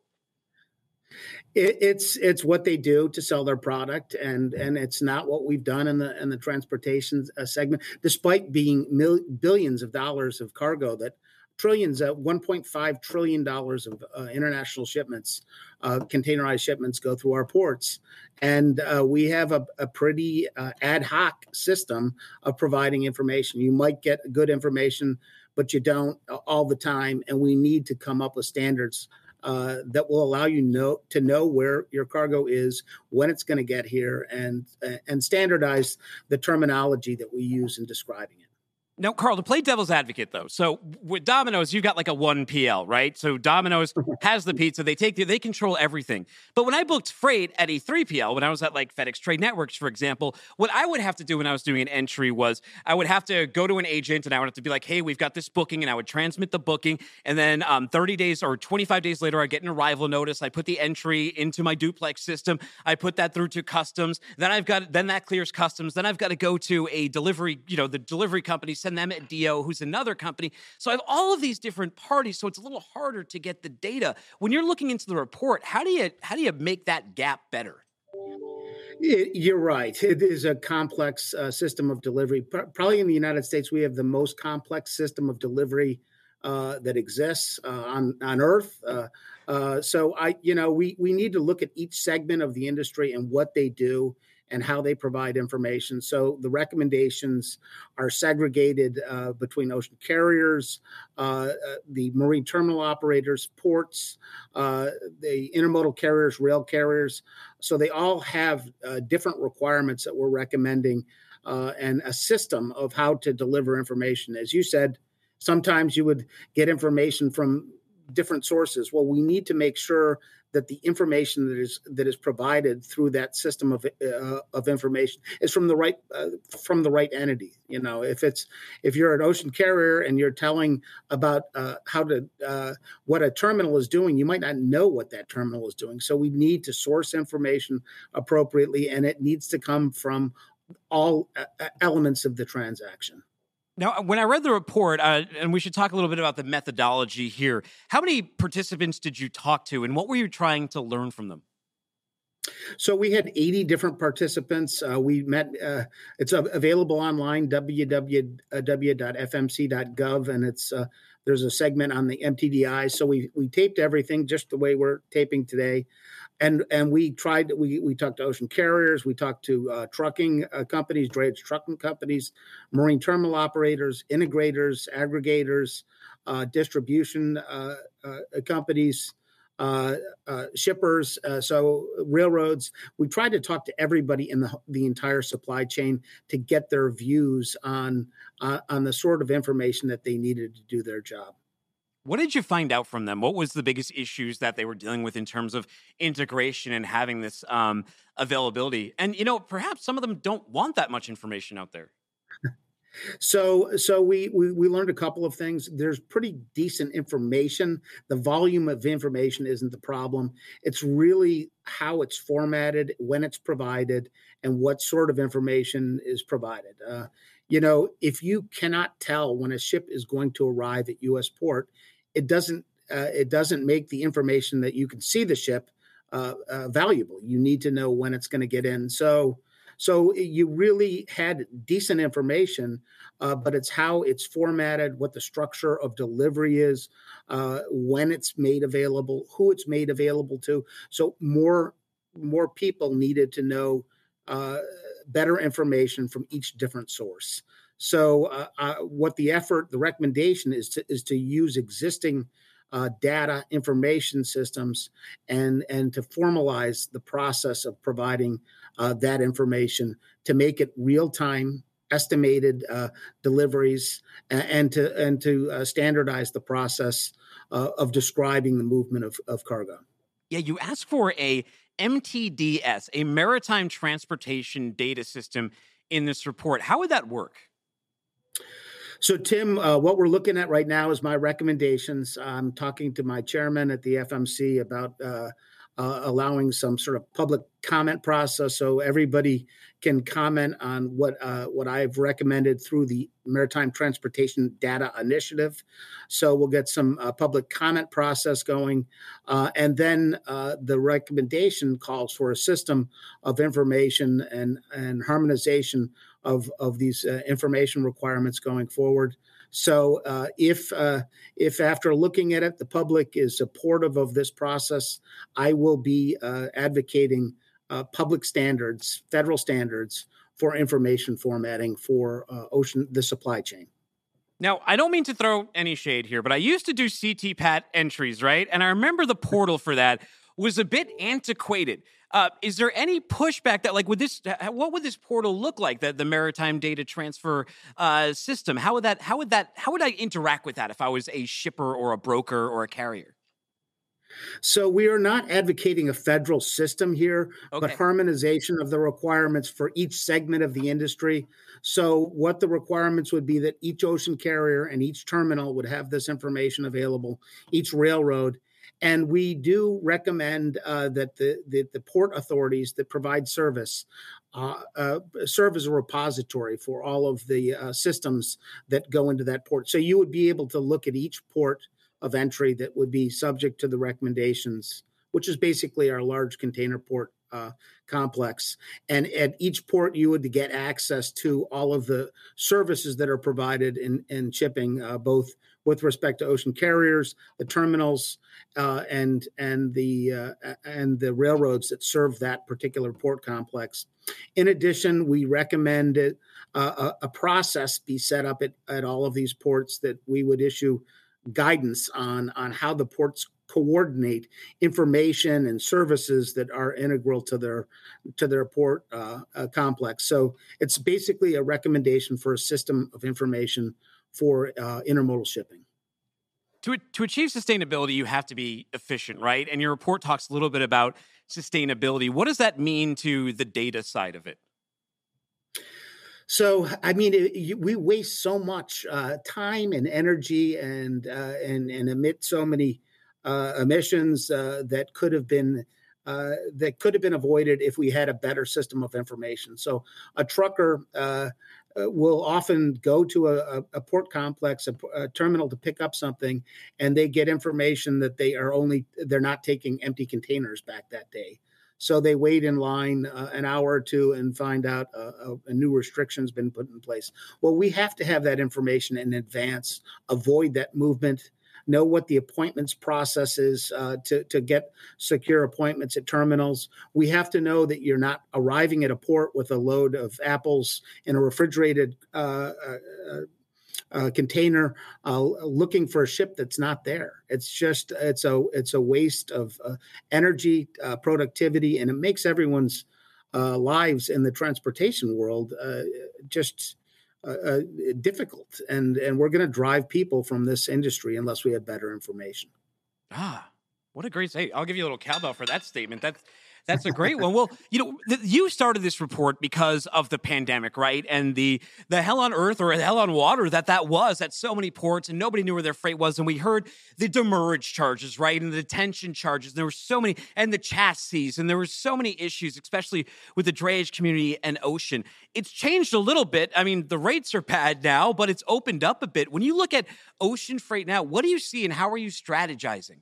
It, it's it's what they do to sell their product, and and it's not what we've done in the in the transportation uh, segment, despite being mil- billions of dollars of cargo that trillions, uh, 1.5 trillion dollars of uh, international shipments, uh, containerized shipments go through our ports, and uh, we have a, a pretty uh, ad hoc system of providing information. You might get good information, but you don't uh, all the time, and we need to come up with standards. that will allow you know to know where your cargo is, when it's going to get here, and and standardize the terminology that we use in describing it. Now, Carl, to play devil's advocate, though, so with Domino's, you've got like a one PL, right? So Domino's has the pizza, they take the, they control everything. But when I booked freight at a three PL, when I was at like FedEx Trade Networks, for example, what I would have to do when I was doing an entry was I would have to go to an agent and I would have to be like, hey, we've got this booking, and I would transmit the booking, and then um, 30 days or 25 days later, I get an arrival notice. I put the entry into my duplex system. I put that through to customs. Then I've got then that clears customs. Then I've got to go to a delivery, you know, the delivery company send them at DO, who's another company. So I have all of these different parties. So it's a little harder to get the data. When you're looking into the report, how do you how do you make that gap better? You're right. It is a complex uh, system of delivery. Probably in the United States, we have the most complex system of delivery uh, that exists uh, on on Earth. Uh, uh, so I, you know, we we need to look at each segment of the industry and what they do and how they provide information. So the recommendations are segregated uh, between ocean carriers, uh, uh, the marine terminal operators, ports, uh, the intermodal carriers, rail carriers. So they all have uh, different requirements that we're recommending and a system of how to deliver information. As you said, sometimes you would get information from different sources. Well, we need to make sure that the information that is that is provided through that system of uh, of information is from the right uh, from the right entity. You know, if it's if you're an ocean carrier and you're telling about uh, how to uh, what a terminal is doing, you might not know what that terminal is doing. So we need to source information appropriately, and it needs to come from all uh, elements of the transaction. Now, when I read the report, uh, and we should talk a little bit about the methodology here, how many participants did you talk to and what were you trying to learn from them? So we had 80 different participants. Uh, we met, uh, it's available online, www.fmc.gov, and it's uh, there's a segment on the MTDI. So we we taped everything just the way we're taping today, and and we tried. We we talked to ocean carriers, we talked to uh, trucking uh, companies, drayage trucking companies, marine terminal operators, integrators, aggregators, uh, distribution uh, uh, companies. Uh, shippers, so railroads. We tried to talk to everybody in the the entire supply chain to get their views on on the sort of information that they needed to do their job. What did you find out from them? What was the biggest issues that they were dealing with in terms of integration and having this um, availability? And you know, perhaps some of them don't want that much information out there. So, so we, we we learned a couple of things. There's pretty decent information. The volume of information isn't the problem. It's really how it's formatted, when it's provided, and what sort of information is provided. Uh, you know, if you cannot tell when a ship is going to arrive at U.S. port, it doesn't uh, it doesn't make the information that you can see the ship uh, uh valuable. You need to know when it's going to get in. So so you really had decent information, uh, but it's how it's formatted, what the structure of delivery is, uh, when it's made available, who it's made available to. So more more people needed to know uh, better information from each different source. So, uh, uh, what the effort, the recommendation is to is to use existing uh, data information systems and and to formalize the process of providing uh, that information to make it real time estimated uh, deliveries and, and, to and to uh, standardize the process of describing the movement of, of cargo. Yeah, you ask for a MTDS, a maritime transportation data system in this report. How would that work? So, Tim, uh, what we're looking at right now is my recommendations. I'm talking to my chairman at the FMC about uh, uh, allowing some sort of public comment process so everybody can comment on what uh, what I've recommended through the Maritime Transportation Data Initiative. So we'll get some uh, public comment process going, uh, and then uh, the recommendation calls for a system of information and and harmonization of of these uh, information requirements going forward. So uh, if uh, if after looking at it, the public is supportive of this process, I will be uh, advocating uh, public standards, federal standards for information formatting for uh, ocean the supply chain. Now, I don't mean to throw any shade here, but I used to do CTPAT entries, right? And I remember the portal for that was a bit antiquated. Uh, is there any pushback that, like, would this, what would this portal look like? That the maritime data transfer uh, system, how would that, how would that, how would I interact with that if I was a shipper or a broker or a carrier? So we are not advocating a federal system here, okay. but harmonization of the requirements for each segment of the industry. So what the requirements would be that each ocean carrier and each terminal would have this information available, each railroad, and we do recommend uh, that the, the, the port authorities that provide service uh, uh, serve as a repository for all of the uh, systems that go into that port. So you would be able to look at each port of entry that would be subject to the recommendations, which is basically our large container port uh, complex. And at each port, you would get access to all of the services that are provided in, in shipping, uh, both with respect to ocean carriers, the terminals, uh, and and the uh, and the railroads that serve that particular port complex. In addition, we recommend it, uh, a, a, process be set up at, at all of these ports that we would issue guidance on on how the ports coordinate information and services that are integral to their to their port uh, uh, complex. So it's basically a recommendation for a system of information for uh, intermodal shipping. To, to achieve sustainability, you have to be efficient, right? And your report talks a little bit about sustainability. What does that mean to the data side of it? So, I mean, it, we waste so much uh, time and energy, and uh, and and emit so many uh, emissions uh, that could have been uh, that could have been avoided if we had a better system of information. So, a trucker uh, will often go to a, a port complex, a, a, terminal to pick up something, and they get information that they are only they're not taking empty containers back that day. So they wait in line uh, an hour or two and find out uh, a, a new restriction's been put in place. Well, we have to have that information in advance, avoid that movement know what the appointments process is uh, to, to get secure appointments at terminals. We have to know that you're not arriving at a port with a load of apples in a refrigerated uh, uh, uh container uh, looking for a ship that's not there. It's just it's a it's a waste of uh, energy, productivity, and it makes everyone's lives in the transportation world just uh, uh, difficult, and and we're going to drive people from this industry unless we have better information. Ah, what a great say! I'll give you a little cowbell for that statement. That's that's a great one. Well, you know, th- you started this report because of the pandemic, right? And the the hell on earth or hell on water that that was at so many ports, and nobody knew where their freight was. And we heard the demurrage charges, right, and the detention charges. And there were so many, and the chassis, and there were so many issues, especially with the drayage community and ocean. It's changed a little bit. I mean, the rates are bad now, but it's opened up a bit. When you look at ocean freight now, what do you see, and how are you strategizing?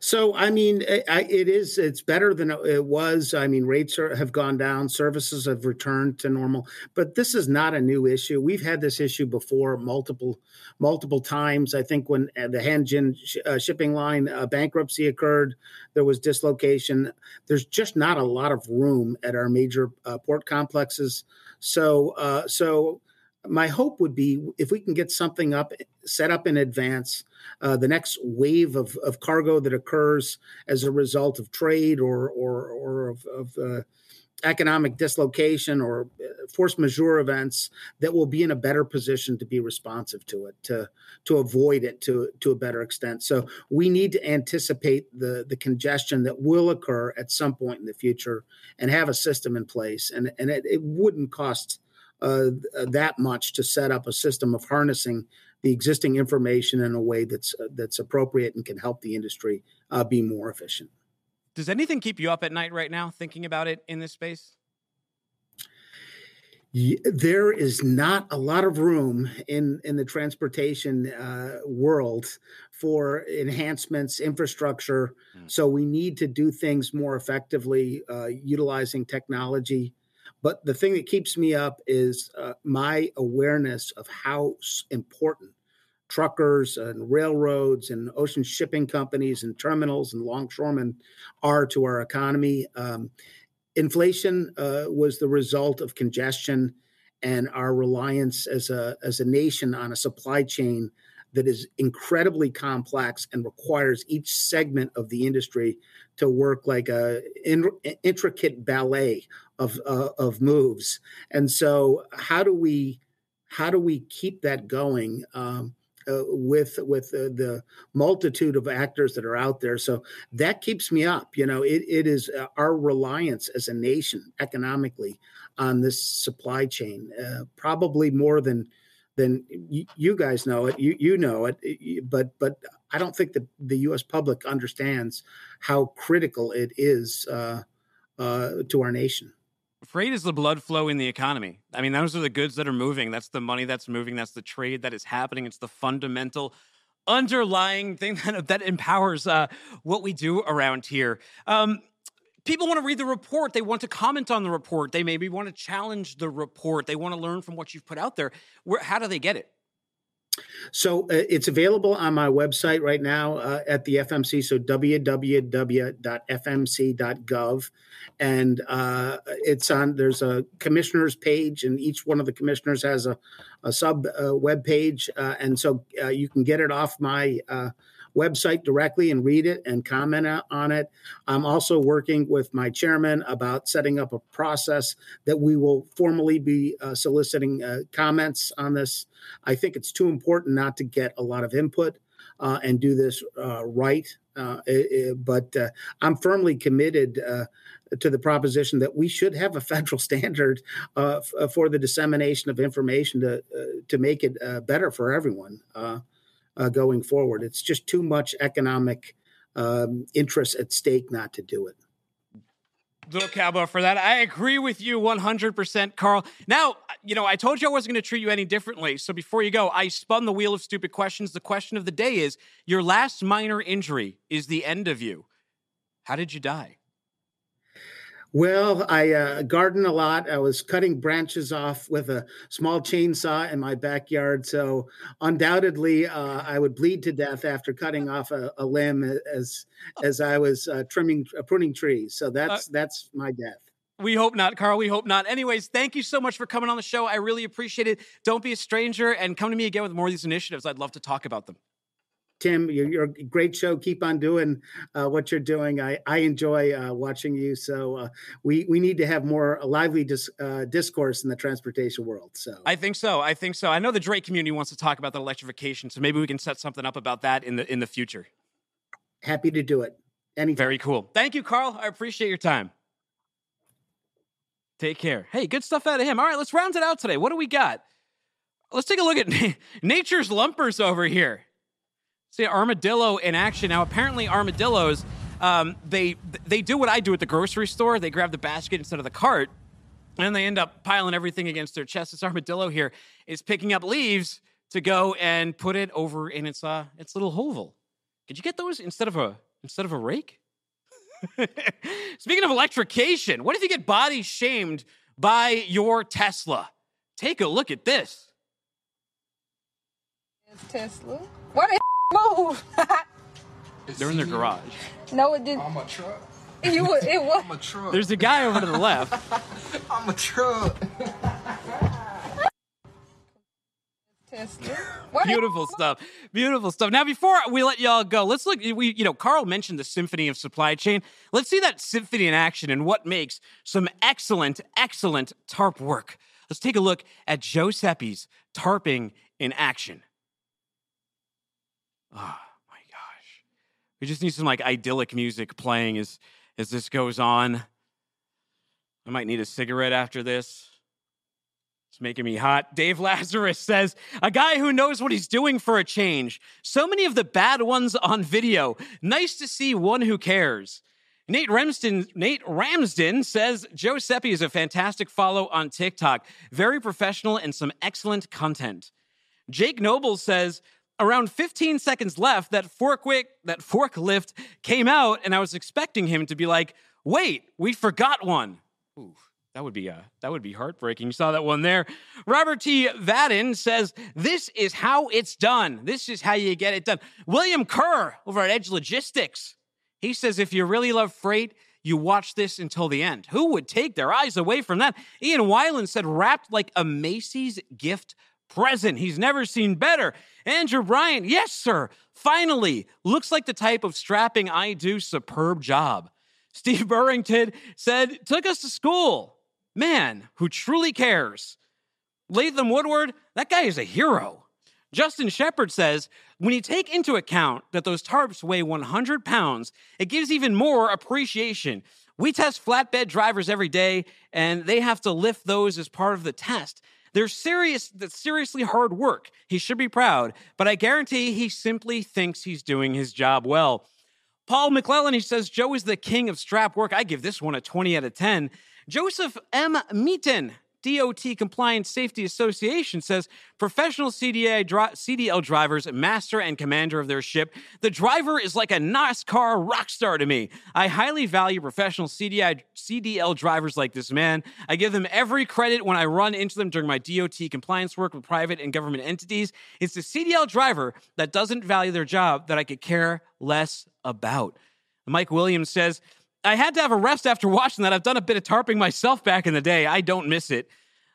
So, I mean, it is, it's better than it was. I mean, rates are, have gone down, services have returned to normal, but this is not a new issue. We've had this issue before multiple, multiple times. I think when uh, the Hanjin uh, shipping line uh, bankruptcy occurred, there was dislocation. There's just not a lot of room at our major uh, port complexes. So, uh, so my hope would be if we can get something up set up in advance uh, the next wave of, of cargo that occurs as a result of trade or or, or of, of uh, economic dislocation or uh, force majeure events that will be in a better position to be responsive to it to to avoid it to to a better extent. So we need to anticipate the the congestion that will occur at some point in the future and have a system in place. And and it, it wouldn't cost uh, that much to set up a system of harnessing the existing information in a way that's uh, that's appropriate and can help the industry uh, be more efficient. Does anything keep you up at night right now, thinking about it in this space? there is not a lot of room in in the transportation uh, world for enhancements infrastructure mm. so we need to do things more effectively uh, utilizing technology but the thing that keeps me up is uh, my awareness of how important truckers and railroads and ocean shipping companies and terminals and longshoremen are to our economy. Um, inflation uh, was the result of congestion and our reliance as a as a nation on a supply chain that is incredibly complex and requires each segment of the industry to work like a in, intricate ballet of uh, of moves. And so, how do we how do we keep that going? Um, uh, with with uh, the multitude of actors that are out there. So that keeps me up. You know, it, it is uh, our reliance as a nation economically on this supply chain, uh, probably more than than y- you guys know it. You you know it, but but I don't think that the U.S. public understands how critical it is uh, uh, to our nation. Freight is the blood flow in the economy. I mean, those are the goods that are moving. That's the money that's moving. That's the trade that is happening. It's the fundamental underlying thing that, that empowers uh, what we do around here. Um, people want to read the report. They want to comment on the report. They maybe want to challenge the report. They want to learn from what you've put out there. Where, how do they get it? So uh, it's available on my website right now uh, at the FMC. So www.fmc.gov, and uh, it's on. There's a commissioners page, and each one of the commissioners has a, a sub uh, web page, uh, and so uh, you can get it off my website directly and read it and comment on it. I'm also working with my chairman about setting up a process that we will formally be uh, soliciting uh, comments on this. I think it's too important not to get a lot of input uh, and do this uh, right. It, uh, it, but uh, I'm firmly committed to the proposition that we should have a federal standard uh, f- for the dissemination of information to uh, to make it uh, better for everyone uh, going forward. It's just too much economic um, interest at stake not to do it. little cowbell for that. I agree with you 100%, Carl. Now, you know, I told you I wasn't going to treat you any differently. So before you go, I spun the wheel of stupid questions. The question of the day is your last minor injury is the end of you. How did you die? Well, I uh, garden a lot. I was cutting branches off with a small chainsaw in my backyard. So, undoubtedly, uh, I would bleed to death after cutting off a, a limb as as I was uh, trimming, uh, pruning trees. So that's that's my death. We hope not, Carl. We hope not. Anyways, thank you so much for coming on the show. I really appreciate it. Don't be a stranger and come to me again with more of these initiatives. I'd love to talk about them. Tim, you're, you're, a great show. Keep on doing uh, what you're doing. I, I enjoy uh, watching you. So uh, we we need to have more lively dis, uh, discourse in the transportation world. So I think so. I think so. I know the drayage community wants to talk about the electrification. So maybe we can set something up about that in the in the future. Happy to do it. Anytime. Very cool. Thank you, Carl. I appreciate your time. Take care. Hey, good stuff out of him. All right, let's round it out today. What do we got? Let's take a look at nature's lumpers over here. See armadillo in action now. Apparently, armadillos um, they they do what I do at the grocery store. They grab the basket instead of the cart, and they end up piling everything against their chest. This armadillo here is picking up leaves to go and put it over in its uh its little hovel. Could you get those instead of a instead of a rake? Speaking of electrification, what if you get body shamed by your Tesla? Take a look at this. Tesla. What the move. They're in their garage. No, it didn't. I'm a truck. You were, it was. I'm a truck. There's a guy over to the left. I'm a truck. Tesla. Beautiful stuff. Beautiful stuff. Now, before we let y'all go, let's look. We, you know, Carl mentioned the symphony of supply chain. Let's see that symphony in action and what makes some excellent, excellent tarp work. Let's take a look at Joe Seppi's tarping in action. Oh my gosh. We just need some like idyllic music playing as as this goes on. I might need a cigarette after this. It's making me hot. Dave Lazarus says, a guy who knows what he's doing for a change. So many of the bad ones on video. Nice to see one who cares. Nate Ramsden, Nate Ramsden says Joe Seppi is a fantastic follow on TikTok. Very professional and some excellent content. Jake Noble says, around 15 seconds left, that forklift, that forklift came out, and I was expecting him to be like, "Wait, we forgot one." Ooh, that would be uh, that would be heartbreaking. You saw that one there. Robert T. Vadin says, "This is how it's done. This is how you get it done." William Kerr over at Edge Logistics, he says, "If you really love freight." You watch this until the end. Who would take their eyes away from that? Ian Weiland said, wrapped like a Macy's gift present. He's never seen better. Andrew Bryant, yes, sir. Finally, looks like the type of strapping I do. Superb job. Steve Burrington said, took us to school. Man who truly cares. Latham Woodward, that guy is a hero. Justin Shepard says, when you take into account that those tarps weigh 100 pounds, it gives even more appreciation. We test flatbed drivers every day, and they have to lift those as part of the test. They're serious, that's seriously hard work. He should be proud, but I guarantee he simply thinks he's doing his job well. Paul McClellan, he says, Joe is the king of strap work. I give this one a 20 out of 10. Joseph M. Meaton, DOT Compliance Safety Association says professional CDA dri- CDL drivers master and commander of their ship. The driver is like a NASCAR rock star to me. I highly value professional CDI, CDL drivers like this man. I give them every credit when I run into them during my DOT compliance work with private and government entities. It's the CDL driver that doesn't value their job that I could care less about. Mike Williams says, I had to have a rest after watching that. I've done a bit of tarping myself back in the day. I don't miss it.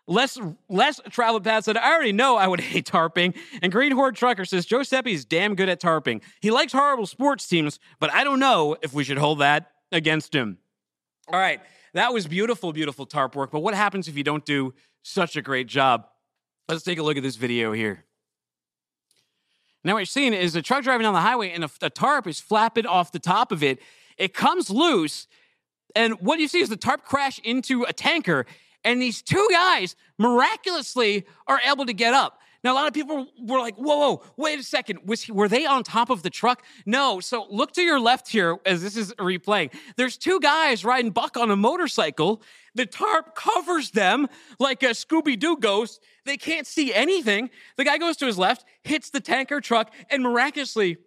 Less less travel path said, I already know I would hate tarping. And Green Horde Trucker says, Joe is damn good at tarping. He likes horrible sports teams, but I don't know if we should hold that against him. All right, that was beautiful, beautiful tarp work. But what happens if you don't do such a great job? Let's take a look at this video here. Now, what you're seeing is a truck driving down the highway and a, a tarp is flapping off the top of it. It comes loose, and what you see is the tarp crash into a tanker, and these two guys miraculously are able to get up. Now, a lot of people were like, whoa, whoa, wait a second. Was he, were they on top of the truck? No. So look to your left here as this is replaying. There's two guys riding buck on a motorcycle. The tarp covers them like a Scooby Doo ghost. They can't see anything. The guy goes to his left, hits the tanker truck, and miraculously,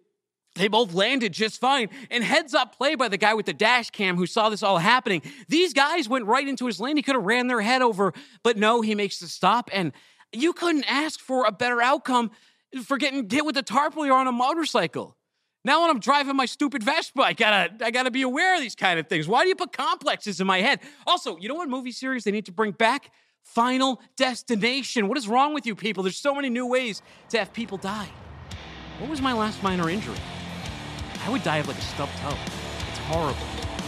they both landed just fine. And heads up play by the guy with the dash cam who saw this all happening. These guys went right into his lane. He could have ran their head over, but no, he makes the stop. And you couldn't ask for a better outcome for getting hit with a tarp while you're on a motorcycle. Now when I'm driving my stupid Vespa, I gotta I gotta be aware of these kind of things. Why do you put complexes in my head? Also, you know what movie series they need to bring back? Final Destination. What is wrong with you people? There's so many new ways to have people die. What was my last minor injury? I would die of like a stubbed toe. It's horrible.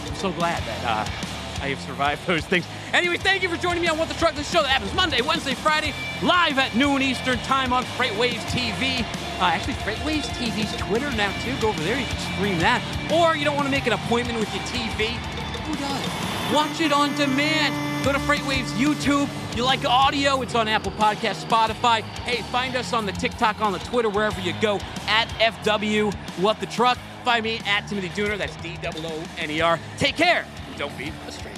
I'm so glad that uh, I have survived those things. Anyway, thank you for joining me on What the Truck, this show that happens Monday, Wednesday, Friday, live at noon Eastern time on Freightwaves TV. Uh, actually, Freightwaves TV's Twitter now too. Go over there, you can stream that. Or you don't want to make an appointment with your TV? Who does? Watch it on demand. Go to Freightwaves YouTube. You like audio? It's on Apple Podcast, Spotify. Hey, find us on the TikTok, on the Twitter, wherever you go at FW What the Truck. Find me at Timothy Dooner. That's D O O N E R. Take care. Don't be a stranger.